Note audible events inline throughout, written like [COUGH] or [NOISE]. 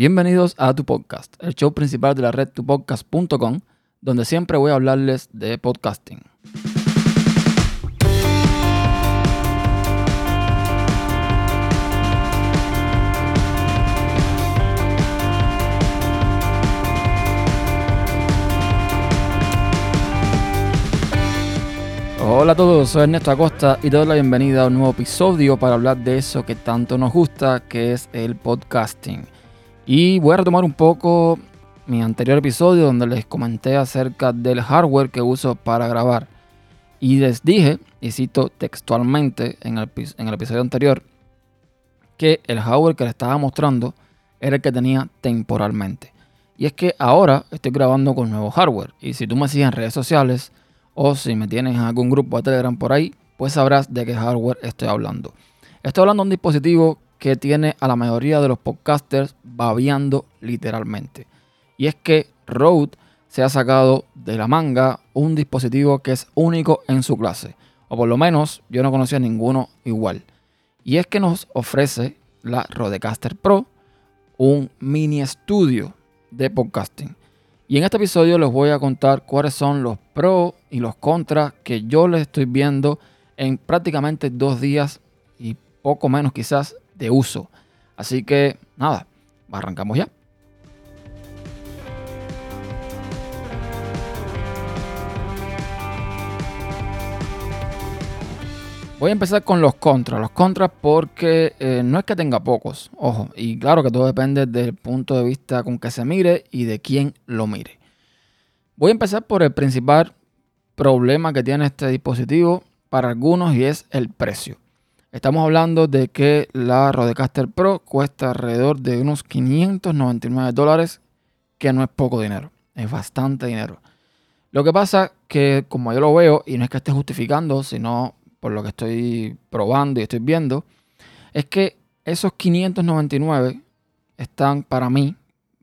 Bienvenidos a Tu Podcast, el show principal de la red tupodcast.com, donde siempre voy a hablarles de podcasting. Hola a todos, soy Ernesto Acosta y te doy la bienvenida a un nuevo episodio para hablar de eso que tanto nos gusta, que es el podcasting. Y voy a retomar un poco mi anterior episodio donde les comenté acerca del hardware que uso para grabar. Y les dije, y cito textualmente en el, episodio anterior, que el hardware que les estaba mostrando era el que tenía temporalmente. Y es que ahora estoy grabando con nuevo hardware. Y si tú me sigues en redes sociales o si me tienes en algún grupo de Telegram por ahí, pues sabrás de qué hardware estoy hablando. Estoy hablando de un dispositivo que tiene a la mayoría de los podcasters babeando literalmente. Y es que Rode se ha sacado de la manga un dispositivo que es único en su clase. O por lo menos yo no conocía ninguno igual. Y es que nos ofrece la Rodecaster Pro, un mini estudio de podcasting. Y en este episodio les voy a contar cuáles son los pros y los contras que yo les estoy viendo en prácticamente dos días y poco menos quizás de uso. Así que nada, arrancamos ya. Voy a empezar con los contras. Los contras porque eh, no es que tenga pocos, ojo, y claro que todo depende del punto de vista con que se mire y de quién lo mire. Voy a empezar por el principal problema que tiene este dispositivo para algunos y es el precio. Estamos hablando de que la Rodecaster Pro cuesta alrededor de unos 599 dólares, que no es poco dinero, es bastante dinero. Lo que pasa que como yo lo veo, y no es que esté justificando, sino por lo que estoy probando y estoy viendo, es que esos 599 están para mí,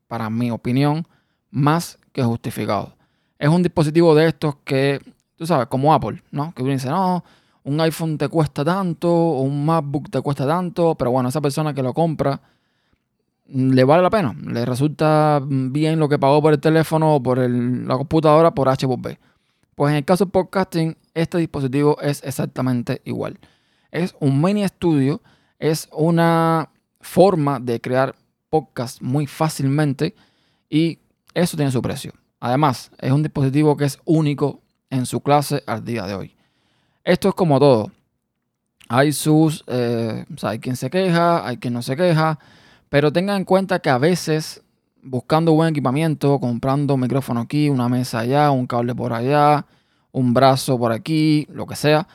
para mi opinión, más que justificados. Es un dispositivo de estos que, tú sabes, como Apple, ¿no? Que uno dice, no, un iPhone te cuesta tanto o un MacBook te cuesta tanto, pero bueno, esa persona que lo compra mm, le vale la pena, le resulta bien lo que pagó por el teléfono o por la computadora por H. Pues en el caso del podcasting, este dispositivo es exactamente igual. Es un mini estudio, es una forma de crear podcast muy fácilmente y eso tiene su precio. Además, es un dispositivo que es único en su clase al día de hoy. Esto es como todo. Hay sus, eh, hay quien se queja, hay quien no se queja, pero tengan en cuenta que a veces buscando buen equipamiento, comprando un micrófono aquí, una mesa allá, un cable por allá, un brazo por aquí, lo que sea,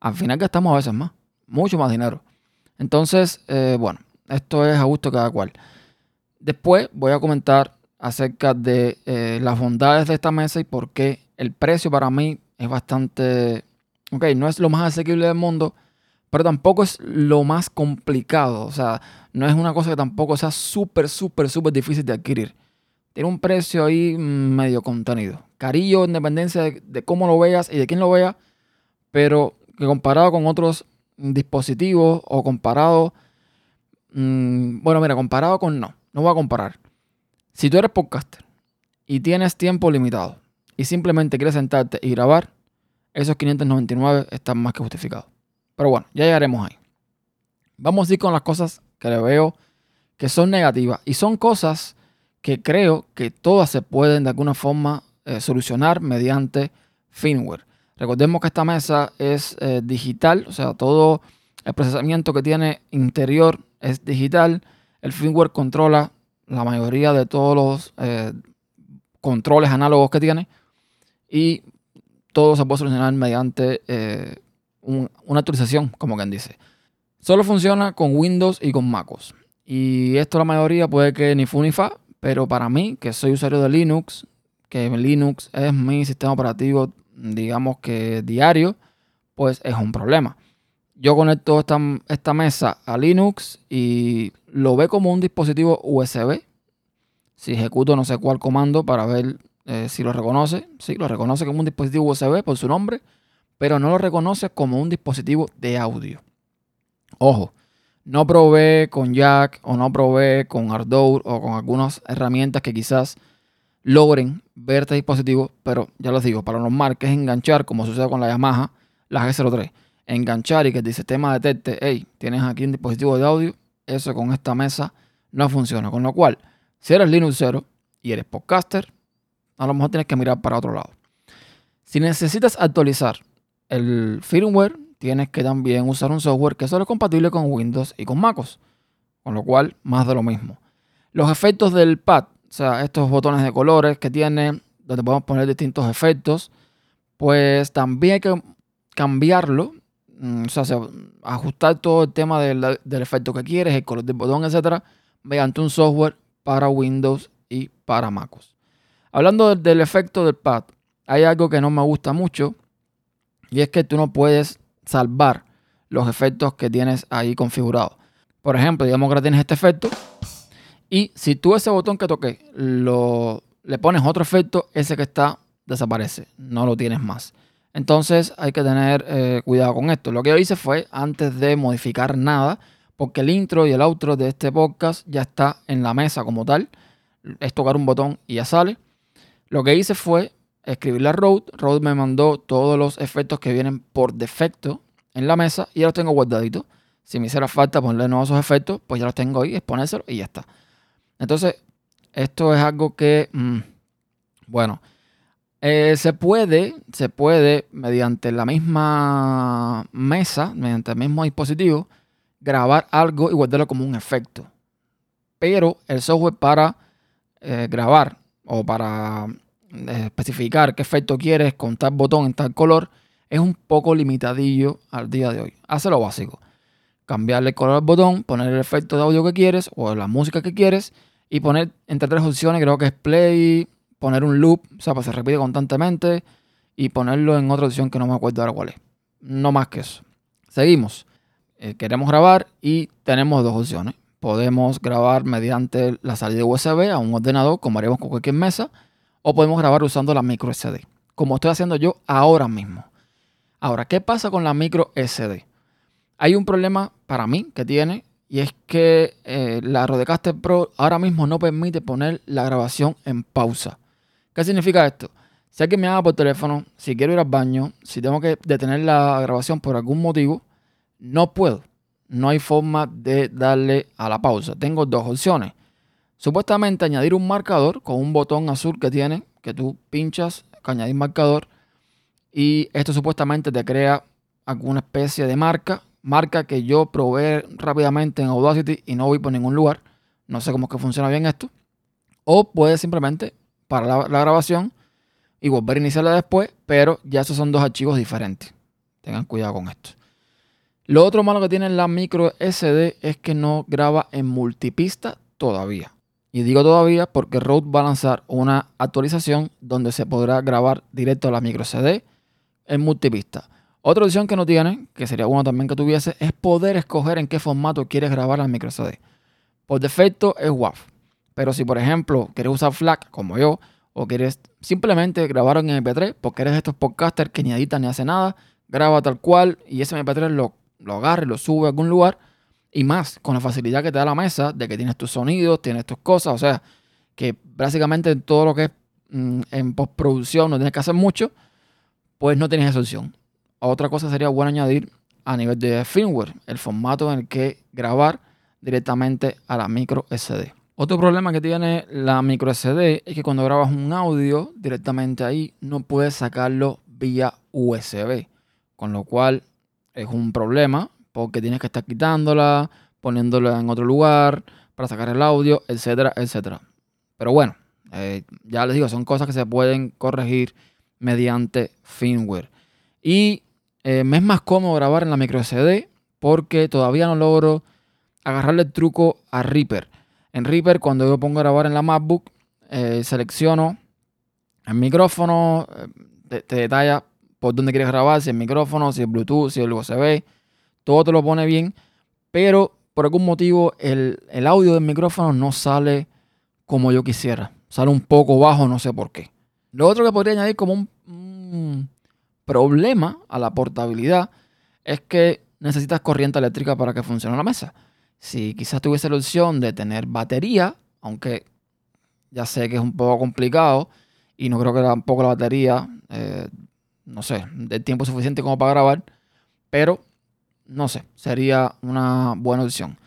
al final gastamos a veces más, mucho más dinero. Entonces, eh, bueno, esto es a gusto cada cual. Después voy a comentar acerca de eh, las bondades de esta mesa y por qué el precio para mí es bastante Ok, no es lo más asequible del mundo, pero tampoco es lo más complicado. O sea, no es una cosa que tampoco sea súper, súper, súper difícil de adquirir. Tiene un precio ahí medio contenido. Carillo, independencia de, cómo lo veas y de quién lo vea, pero que comparado con otros dispositivos o comparado... Mm, bueno, mira, comparado con no, no voy a comparar. Si tú eres podcaster y tienes tiempo limitado y simplemente quieres sentarte y grabar, esos 599 están más que justificados. Pero bueno, ya llegaremos ahí. Vamos a ir con las cosas que le veo que son negativas. Y son cosas que creo que todas se pueden de alguna forma eh, solucionar mediante firmware. Recordemos que esta mesa es eh, digital, o sea, todo el procesamiento que tiene interior es digital. El firmware controla la mayoría de todos los eh, controles análogos que tiene. Y todo se puede solucionar mediante eh, una actualización, como quien dice. Solo funciona con Windows y con MacOS. Y esto la mayoría puede que ni fu ni fa, pero para mí, que soy usuario de Linux, que Linux es mi sistema operativo, digamos que diario, pues es un problema. Yo conecto esta, esta mesa a Linux y lo ve como un dispositivo USB. Si ejecuto no sé cuál comando para ver eh, si lo reconoce, sí, lo reconoce como un dispositivo USB por su nombre, pero no lo reconoce como un dispositivo de audio. Ojo, No probé con Jack o no probé con Ardour o con algunas herramientas que quizás logren ver este dispositivo, pero ya les digo, para normal que es enganchar, como sucede con la Yamaha, la G03, enganchar y que el sistema detecte, hey, tienes aquí un dispositivo de audio, eso con esta mesa no funciona. Con lo cual, si eres Linux 0 y eres podcaster, a lo mejor tienes que mirar para otro lado. Si necesitas actualizar el firmware, tienes que también usar un software que solo es compatible con Windows y con MacOS. Con lo cual, más de lo mismo. Los efectos del pad, o sea, estos botones de colores que tiene, donde podemos poner distintos efectos, pues también hay que cambiarlo. Mm, o sea, ajustar todo el tema del, del efecto que quieres, el color del botón, etcétera, mediante un software para Windows y para MacOS. Hablando del efecto del pad, hay algo que no me gusta mucho y es que tú no puedes salvar los efectos que tienes ahí configurados. Por ejemplo, digamos que tienes este efecto y si tú ese botón que toqué lo, le pones otro efecto, ese que está desaparece, no lo tienes más. Entonces hay que tener eh, cuidado con esto. Lo que yo hice fue, antes de modificar nada, porque el intro y el outro de este podcast ya está en la mesa como tal, es tocar un botón y ya sale. Lo que hice fue escribirle a Rode. Rode me mandó todos los efectos que vienen por defecto en la mesa y ya los tengo guardaditos. Si me hiciera falta ponerle nuevos efectos, pues ya los tengo ahí, exponérselos y ya está. Entonces, esto es algo que, mm, bueno, eh, se puede, se puede, mediante la misma mesa, mediante el mismo dispositivo, grabar algo y guardarlo como un efecto. Pero el software para eh, grabar o para especificar qué efecto quieres con tal botón en tal color es un poco limitadillo al día de hoy. Hace lo básico. Cambiarle el color al botón, poner el efecto de audio que quieres o la música que quieres y poner entre tres opciones, creo que es play, poner un loop, o sea, que se repite constantemente y ponerlo en otra opción que no me acuerdo ahora cuál es. No más que eso. Seguimos. Eh, queremos grabar y tenemos dos opciones. Podemos grabar mediante la salida USB a un ordenador, como haríamos con cualquier mesa, o podemos grabar usando la micro SD, como estoy haciendo yo ahora mismo. Ahora, ¿qué pasa con la micro SD? Hay un problema para mí que tiene y es que eh, la Rodecaster Pro ahora mismo no permite poner la grabación en pausa. ¿Qué significa esto? Si alguien me haga por teléfono, si quiero ir al baño, si tengo que detener la grabación por algún motivo, no puedo. No hay forma de darle a la pausa. Tengo dos opciones. Supuestamente añadir un marcador con un botón azul que tiene, que tú pinchas, añadir marcador. Y esto supuestamente te crea alguna especie de marca. Marca que yo probé rápidamente en Audacity y no voy por ningún lugar. No sé cómo es que funciona bien esto. O puedes simplemente parar la, grabación y volver a iniciarla después, pero ya esos son dos archivos diferentes. Tengan cuidado con esto. Lo otro malo que tiene la micro SD es que no graba en multipista todavía. Y digo todavía porque Rode va a lanzar una actualización donde se podrá grabar directo a la micro SD en multipista. Otra opción que no tiene, que sería bueno también que tuviese, es poder escoger en qué formato quieres grabar la micro SD. Por defecto es WAV. Pero si por ejemplo quieres usar FLAC como yo, o quieres simplemente grabar en MP3, porque eres de estos podcasters que ni editan ni hace nada, graba tal cual y ese MP3 lo lo agarre, lo sube a algún lugar y más con la facilidad que te da la mesa de que tienes tus sonidos, tienes tus cosas, o sea, que básicamente todo lo que es mm, en postproducción no tienes que hacer mucho, pues no tienes esa opción. Otra cosa sería bueno añadir a nivel de firmware, el formato en el que grabar directamente a la micro SD. Otro problema que tiene la micro SD es que cuando grabas un audio directamente ahí no puedes sacarlo vía USB, con lo cual es un problema porque tienes que estar quitándola, poniéndola en otro lugar para sacar el audio, etcétera, etcétera. Pero bueno, eh, ya les digo, son cosas que se pueden corregir mediante firmware. Y eh, me es más cómodo grabar en la micro SD porque todavía no logro agarrarle el truco a Reaper. En Reaper, cuando yo pongo a grabar en la MacBook, eh, selecciono el micrófono, te, detalla por dónde quieres grabar, si el micrófono, si el Bluetooth, si el USB, todo te lo pone bien, pero por algún motivo el, audio del micrófono no sale como yo quisiera, sale un poco bajo, no sé por qué. Lo otro que podría añadir como un, problema a la portabilidad es que necesitas corriente eléctrica para que funcione la mesa. Si quizás tuviese la opción de tener batería, aunque ya sé que es un poco complicado y no creo que tampoco la batería, eh, no sé, de tiempo suficiente como para grabar, pero no sé, sería una buena opción.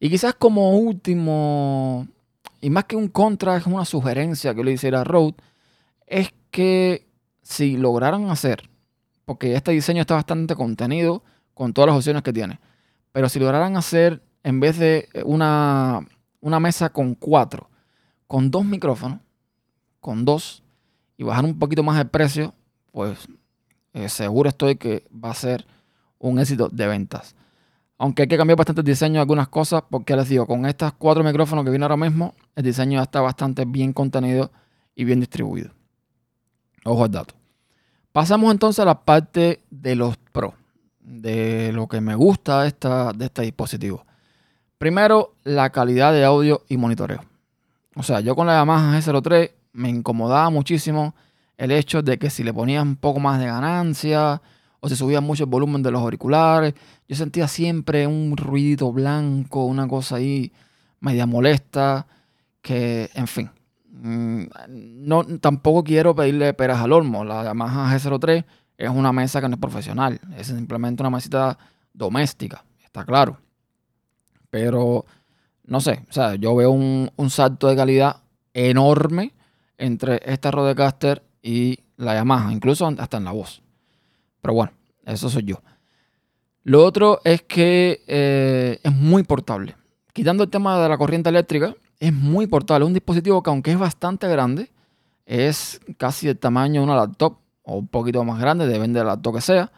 Y quizás como último, y más que un contra, es una sugerencia que le hiciera a Rode, es que si lograran hacer, porque este diseño está bastante contenido con todas las opciones que tiene, pero si lograran hacer, en vez de una, una mesa con cuatro, con dos micrófonos, con dos, y bajar un poquito más el precio, pues eh, seguro estoy que va a ser un éxito de ventas. Aunque hay que cambiar bastante el diseño de algunas cosas, porque les digo, con estos cuatro micrófonos que vienen ahora mismo, el diseño ya está bastante bien contenido y bien distribuido. Ojo al dato. Pasamos entonces a la parte de los Pro, de lo que me gusta de, esta, de este dispositivo. Primero, la calidad de audio y monitoreo. O sea, yo con la Yamaha G03 me incomodaba muchísimo el hecho de que si le ponías un poco más de ganancia o se subía mucho el volumen de los auriculares, yo sentía siempre un ruido blanco, una cosa ahí media molesta, que, en fin, mm, no, tampoco quiero pedirle peras al olmo. La Yamaha G03 es una mesa que no es profesional, es simplemente una mesita doméstica, está claro. Pero, no sé, o sea, yo veo un, un salto de calidad enorme entre esta Rodecaster y la Yamaha, incluso hasta en la voz. Pero bueno, eso soy yo. Lo otro es que eh, es muy portable. Quitando el tema de la corriente eléctrica, es muy portable. Un dispositivo que aunque es bastante grande, es casi el tamaño de una laptop o un poquito más grande, depende de la laptop que sea,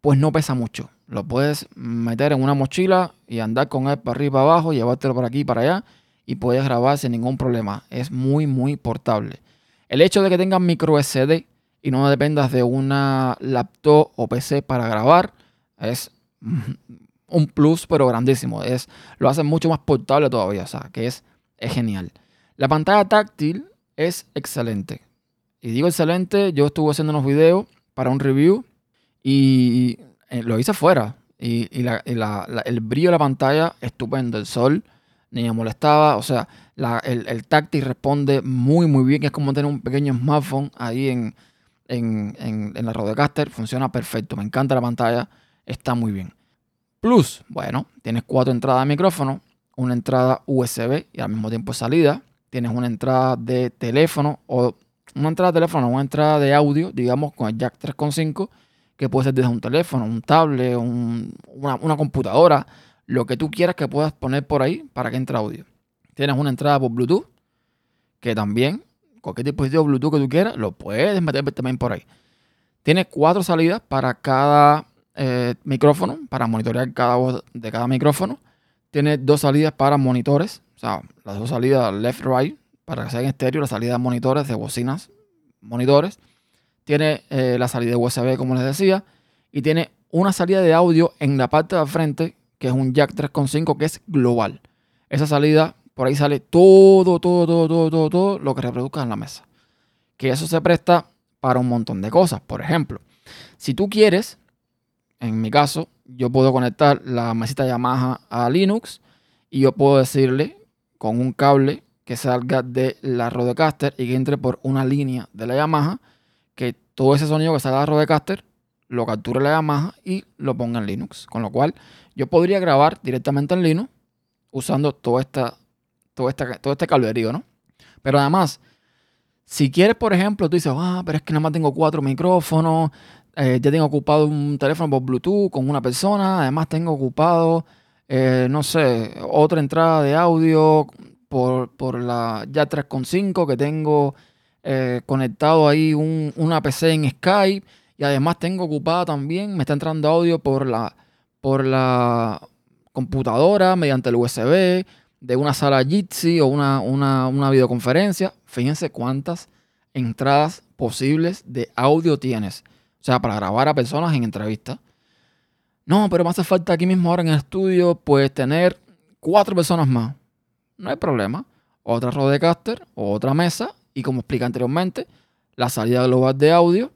pues no pesa mucho. Lo puedes meter en una mochila y andar con él para arriba y para abajo, llevártelo por aquí y para allá y puedes grabar sin ningún problema. Es muy, muy portable. El hecho de que tenga micro SD y no dependas de una laptop o PC para grabar es [LAUGHS] un plus, pero grandísimo. Es, lo hace mucho más portable todavía, o sea, que es, es genial. La pantalla táctil es excelente. Y digo excelente, yo estuve haciendo unos videos para un review y eh, lo hice afuera. Y, el brillo de la pantalla, estupendo. El sol ni me molestaba. O sea, el, táctil responde muy, muy bien. Es como tener un pequeño smartphone ahí en, en, la Rodecaster. Funciona perfecto. Me encanta la pantalla. Está muy bien. Plus, bueno, tienes cuatro entradas de micrófono, una entrada USB y al mismo tiempo salida. Tienes una entrada de teléfono o una entrada de teléfono, una entrada de audio, digamos, con el jack 3.5, que puede ser desde un teléfono, un tablet, una, una computadora lo que tú quieras que puedas poner por ahí para que entre audio. Tienes una entrada por Bluetooth, que también, cualquier dispositivo Bluetooth que tú quieras, lo puedes meter también por ahí. Tienes cuatro salidas para cada eh, micrófono, para monitorear cada voz de cada micrófono. Tiene dos salidas para monitores, o sea, las dos salidas left-right, para que sea en estéreo, la salida de monitores, de bocinas, monitores. Tiene eh, la salida USB, como les decía, y tiene una salida de audio en la parte de frente que es un jack 3.5 que es global. Esa salida, por ahí sale todo, todo, todo, todo, todo, todo lo que reproduzca en la mesa. Que eso se presta para un montón de cosas. Por ejemplo, si tú quieres, en mi caso, yo puedo conectar la mesita Yamaha a Linux y yo puedo decirle con un cable que salga de la Rodecaster y que entre por una línea de la Yamaha, que todo ese sonido que salga de la Rodecaster lo capture la Yamaha y lo ponga en Linux. Con lo cual, yo podría grabar directamente en Linux usando todo, esta, todo, esta, todo este cablerío, ¿no? Pero además, si quieres, por ejemplo, tú dices, ah, pero es que nada más tengo cuatro micrófonos, eh, ya tengo ocupado un teléfono por Bluetooth con una persona, además tengo ocupado, eh, no sé, otra entrada de audio por, por la ya 3.5 que tengo eh, conectado ahí un, una PC en Skype y además tengo ocupada también, me está entrando audio por la, por la computadora mediante el USB de una sala Jitsi o una, una, videoconferencia. Fíjense cuántas entradas posibles de audio tienes. O sea, para grabar a personas en entrevista. No, pero me hace falta aquí mismo ahora en el estudio, pues tener cuatro personas más. No hay problema. Otra Rodecaster o otra mesa. Y como expliqué anteriormente, la salida global de audio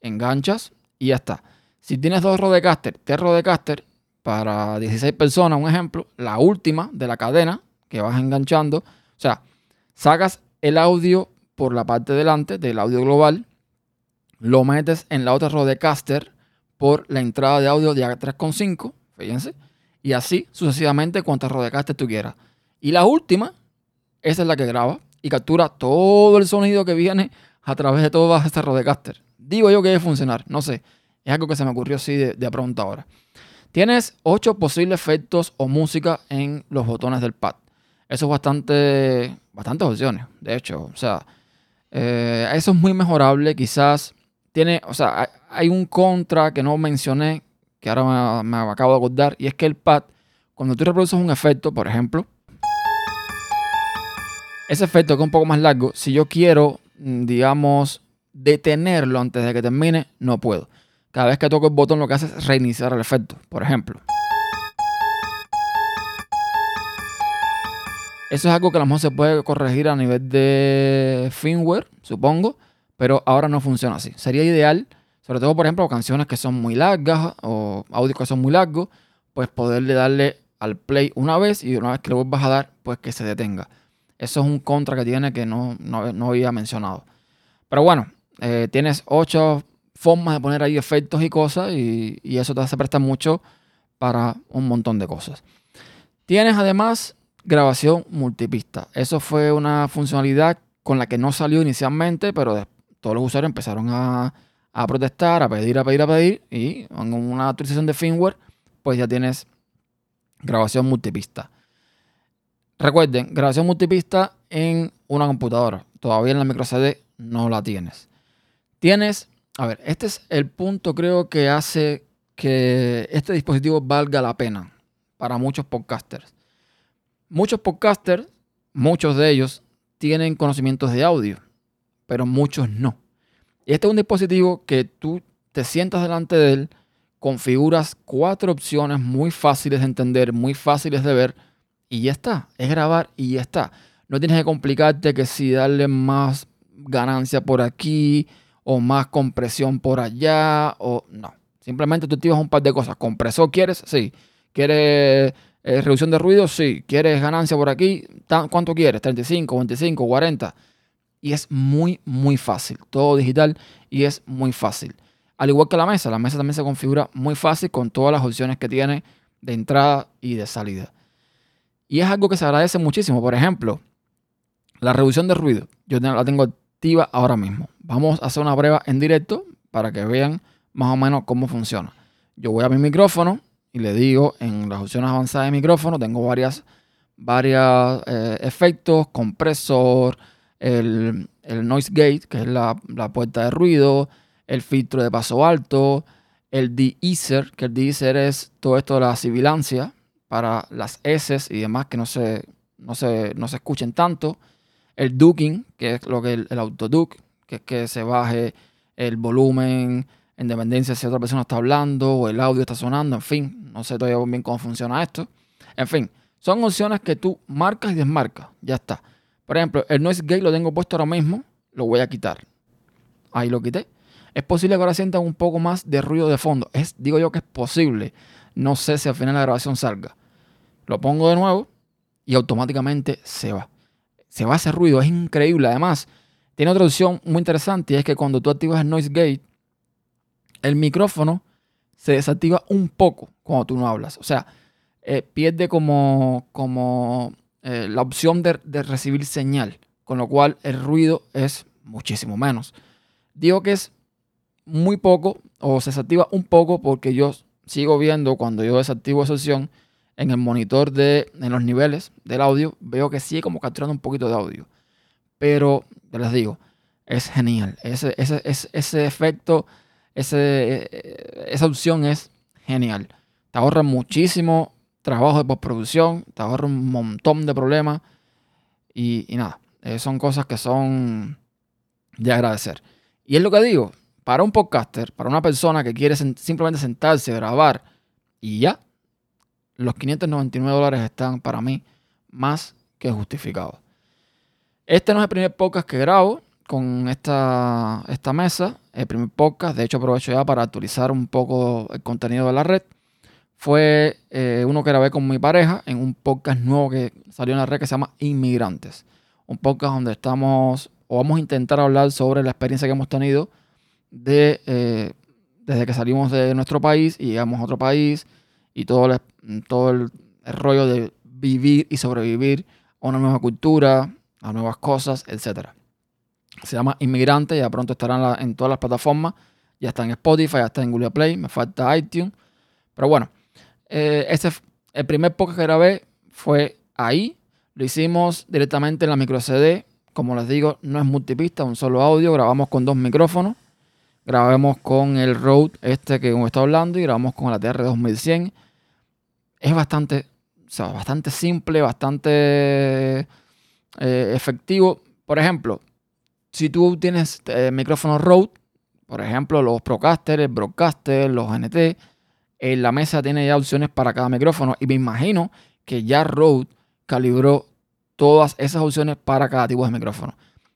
enganchas y ya está. Si tienes dos Rodecaster, tres Rodecaster, para 16 personas, un ejemplo, la última de la cadena que vas enganchando. O sea, sacas el audio por la parte delante del audio global, lo metes en la otra Rodecaster por la entrada de audio de 3.5, fíjense, y así sucesivamente cuantas Rodecaster tú quieras. Y la última, esa es la que graba y captura todo el sonido que viene a través de todas estas Rodecaster. Digo yo que debe funcionar, no sé. Es algo que se me ocurrió así de, de pronto ahora. Tienes ocho posibles efectos o música en los botones del pad. Eso es bastante, bastantes opciones, de hecho. O sea, eh, eso es muy mejorable. Quizás tiene, o sea, hay un contra que no mencioné, que ahora me, me acabo de acordar, y es que el pad, cuando tú reproduces un efecto, por ejemplo, ese efecto que es un poco más largo, si yo quiero, mm, digamos, detenerlo antes de que termine, no puedo. Cada vez que toco el botón lo que hace es reiniciar el efecto, por ejemplo. Eso es algo que a lo mejor se puede corregir a nivel de firmware, supongo, pero ahora no funciona así. Sería ideal, sobre todo, por ejemplo, canciones que son muy largas o audios que son muy largos, pues poderle darle al play una vez y una vez que le vuelvas a dar, pues que se detenga. Eso es un contra que tiene que no, no, había mencionado. Pero bueno, eh, tienes ocho formas de poner ahí efectos y cosas y, eso te hace prestar mucho para un montón de cosas. Tienes además grabación multipista. Eso fue una funcionalidad con la que no salió inicialmente, pero todos los usuarios empezaron a, protestar, a pedir, a pedir, a pedir, y con una actualización de firmware, pues ya tienes grabación multipista. Recuerden, grabación multipista en una computadora. Todavía en la micro CD no la tienes. Tienes, a ver, este es el punto creo que hace que este dispositivo valga la pena para muchos podcasters. Muchos podcasters, muchos de ellos, tienen conocimientos de audio, pero muchos no. Y este es un dispositivo que tú te sientas delante de él, configuras cuatro opciones muy fáciles de entender, muy fáciles de ver y ya está. Es grabar y ya está. No tienes que complicarte que si darle más ganancia por aquí o más compresión por allá o no. Simplemente tú activas un par de cosas. ¿Compresor quieres? Sí. ¿Quieres eh, reducción de ruido? Sí. ¿Quieres ganancia por aquí? ¿Cuánto quieres? ¿35, 25, 40? Y es muy, muy fácil. Todo digital y es muy fácil. Al igual que la mesa, la mesa también se configura muy fácil con todas las opciones que tiene de entrada y de salida. Y es algo que se agradece muchísimo. Por ejemplo, la reducción de ruido. Yo la tengo activa ahora mismo. Vamos a hacer una prueba en directo para que vean más o menos cómo funciona. Yo voy a mi micrófono y le digo en las opciones avanzadas de micrófono, tengo varias, varias eh, efectos, compresor, el, noise gate, que es la, la, puerta de ruido, el filtro de paso alto, el de-easer, que el de-easer es todo esto de la sibilancia, para las S y demás que no se, no se, no se escuchen tanto. El duking, que es lo que el, el autoduke, que es que se baje el volumen en dependencia si otra persona está hablando o el audio está sonando, en fin, no sé todavía bien cómo funciona esto. En fin, son opciones que tú marcas y desmarcas, ya está. Por ejemplo, el noise gate lo tengo puesto ahora mismo, lo voy a quitar. Ahí lo quité. Es posible que ahora sientan un poco más de ruido de fondo. Es, digo yo que es posible. No sé si al final la grabación salga. Lo pongo de nuevo y automáticamente se va. Se va hacer ruido, es increíble. Además, tiene otra opción muy interesante y es que cuando tú activas el noise gate, el micrófono se desactiva un poco cuando tú no hablas. O sea, eh, pierde como, como eh, la opción de, recibir señal, con lo cual el ruido es muchísimo menos. Digo que es muy poco o se desactiva un poco porque yo sigo viendo cuando yo desactivo esa opción en el monitor de en los niveles del audio, veo que sigue como capturando un poquito de audio. Pero, ya les digo, es genial. Ese, ese, ese, efecto, ese, eh, esa opción es genial. Te ahorra muchísimo trabajo de postproducción, te ahorra un montón de problemas. Y, nada, eh, son cosas que son de agradecer. Y es lo que digo, para un podcaster, para una persona que quiere simplemente sentarse, grabar y ya, los 599 dólares están para mí más que justificados. Este no es el primer podcast que grabo con esta, esta mesa. El primer podcast, de hecho aprovecho ya para actualizar un poco el contenido de la red. fue eh, uno que grabé con mi pareja en un podcast nuevo que salió en la red que se llama Inmigrantes. Un podcast donde estamos, o vamos a intentar hablar sobre la experiencia que hemos tenido de, eh, desde que salimos de nuestro país y llegamos a otro país y todo todo el rollo de vivir y sobrevivir a una nueva cultura, a nuevas cosas, etc. Se llama Inmigrante, ya pronto estará en, todas las plataformas. Ya está en Spotify, ya está en Google Play, me falta iTunes. Pero bueno, eh, este, el primer podcast que grabé fue ahí. Lo hicimos directamente en la micro CD. Como les digo, no es multipista, un solo audio. Grabamos con dos micrófonos. Grabamos con el Rode, este que estado hablando, y grabamos con la TR 2100. Es bastante o sea, bastante simple, bastante eh, efectivo. Por ejemplo, si tú tienes eh, micrófonos Rode, por ejemplo, los Procaster, el Broadcaster, los NT, en la mesa tiene ya opciones para cada micrófono y me imagino que ya Rode calibró todas esas opciones para cada tipo de micrófono.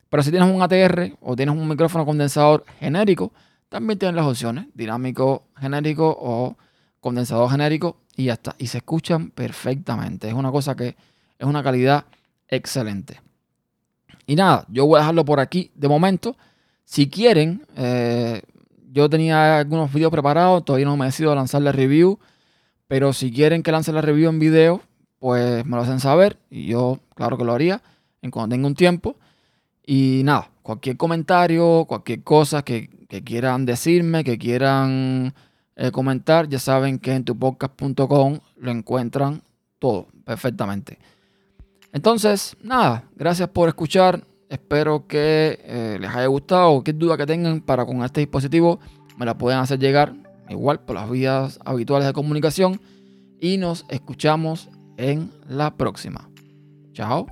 Pero si tienes un ATR o tienes un micrófono condensador genérico, también tienes las opciones dinámico genérico o condensador genérico y ya está. Y se escuchan perfectamente. Es una cosa que es una calidad excelente. Y nada, yo voy a dejarlo por aquí de momento. Si quieren, eh, yo tenía algunos videos preparados, todavía no me he decidido lanzar la review. Pero si quieren que lance la review en video, pues me lo hacen saber. Y yo, claro que lo haría en cuando tenga un tiempo. Y nada, cualquier comentario, cualquier cosa que, quieran decirme, que quieran eh, comentar, ya saben que en tupodcast.com lo encuentran todo perfectamente. Entonces, nada, gracias por escuchar. Espero que eh, les haya gustado. Cualquier duda que tengan para con este dispositivo, me la pueden hacer llegar igual por las vías habituales de comunicación. Y nos escuchamos en la próxima. Chao.